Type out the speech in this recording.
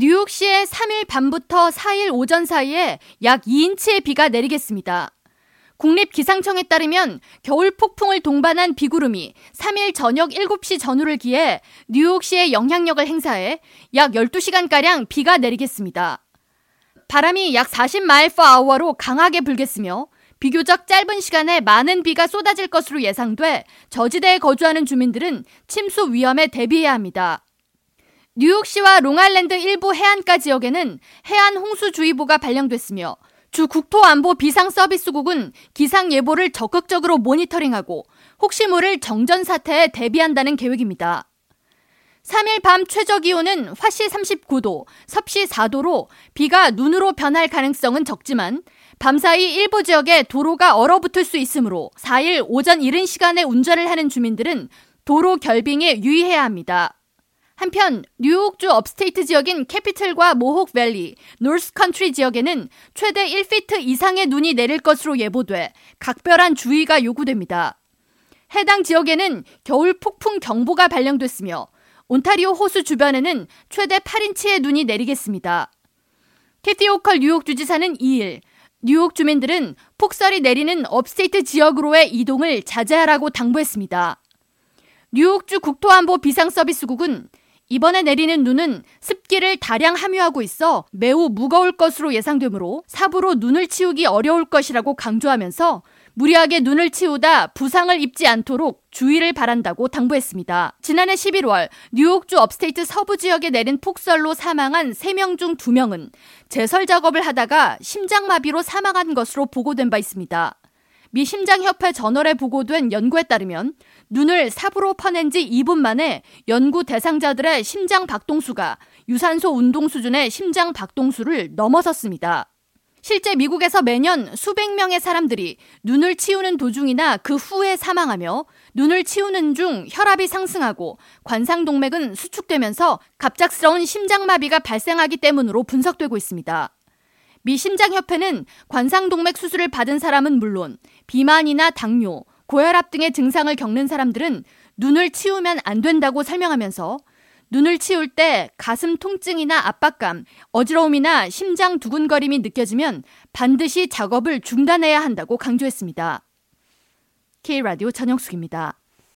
뉴욕시에 3일 밤부터 4일 오전 사이에 약 2인치의 비가 내리겠습니다. 국립기상청에 따르면 겨울 폭풍을 동반한 비구름이 3일 저녁 7시 전후를 기해 뉴욕시에 영향력을 행사해 약 12시간가량 비가 내리겠습니다. 바람이 약 40마일 per hour로 강하게 불겠으며 비교적 짧은 시간에 많은 비가 쏟아질 것으로 예상돼 저지대에 거주하는 주민들은 침수 위험에 대비해야 합니다. 뉴욕시와 롱알랜드 일부 해안가 지역에는 해안 홍수주의보가 발령됐으며 주 국토안보 비상서비스국은 기상 예보를 적극적으로 모니터링하고 혹시 모를 정전 사태에 대비한다는 계획입니다. 3일 밤 최저 기온은 화씨 39도, 섭씨 4도로 비가 눈으로 변할 가능성은 적지만 밤사이 일부 지역에 도로가 얼어붙을 수 있으므로 4일 오전 이른 시간에 운전을 하는 주민들은 도로 결빙에 유의해야 합니다. 한편 뉴욕주 업스테이트 지역인 캐피틀과 모혹 밸리, 노스 컨트리 지역에는 최대 1피트 이상의 눈이 내릴 것으로 예보돼 각별한 주의가 요구됩니다. 해당 지역에는 겨울 폭풍 경보가 발령됐으며 온타리오 호수 주변에는 최대 8인치의 눈이 내리겠습니다. 캐시 호컬 뉴욕 주지사는 2일 뉴욕 주민들은 폭설이 내리는 업스테이트 지역으로의 이동을 자제하라고 당부했습니다. 뉴욕주 국토안보 비상서비스국은 이번에 내리는 눈은 습기를 다량 함유하고 있어 매우 무거울 것으로 예상되므로 삽으로 눈을 치우기 어려울 것이라고 강조하면서 무리하게 눈을 치우다 부상을 입지 않도록 주의를 바란다고 당부했습니다. 지난해 11월 뉴욕주 업스테이트 서부 지역에 내린 폭설로 사망한 3명 중 2명은 제설 작업을 하다가 심장마비로 사망한 것으로 보고된 바 있습니다. 미 심장협회 저널에 보고된 연구에 따르면 눈을 삽으로 퍼낸 지 2분 만에 연구 대상자들의 심장 박동수가 유산소 운동 수준의 심장 박동수를 넘어섰습니다. 실제 미국에서 매년 수백 명의 사람들이 눈을 치우는 도중이나 그 후에 사망하며 눈을 치우는 중 혈압이 상승하고 관상동맥은 수축되면서 갑작스러운 심장마비가 발생하기 때문으로 분석되고 있습니다. 미 심장협회는 관상동맥 수술을 받은 사람은 물론 비만이나 당뇨, 고혈압 등의 증상을 겪는 사람들은 눈을 치우면 안 된다고 설명하면서 눈을 치울 때 가슴 통증이나 압박감, 어지러움이나 심장 두근거림이 느껴지면 반드시 작업을 중단해야 한다고 강조했습니다. K라디오 전영숙입니다.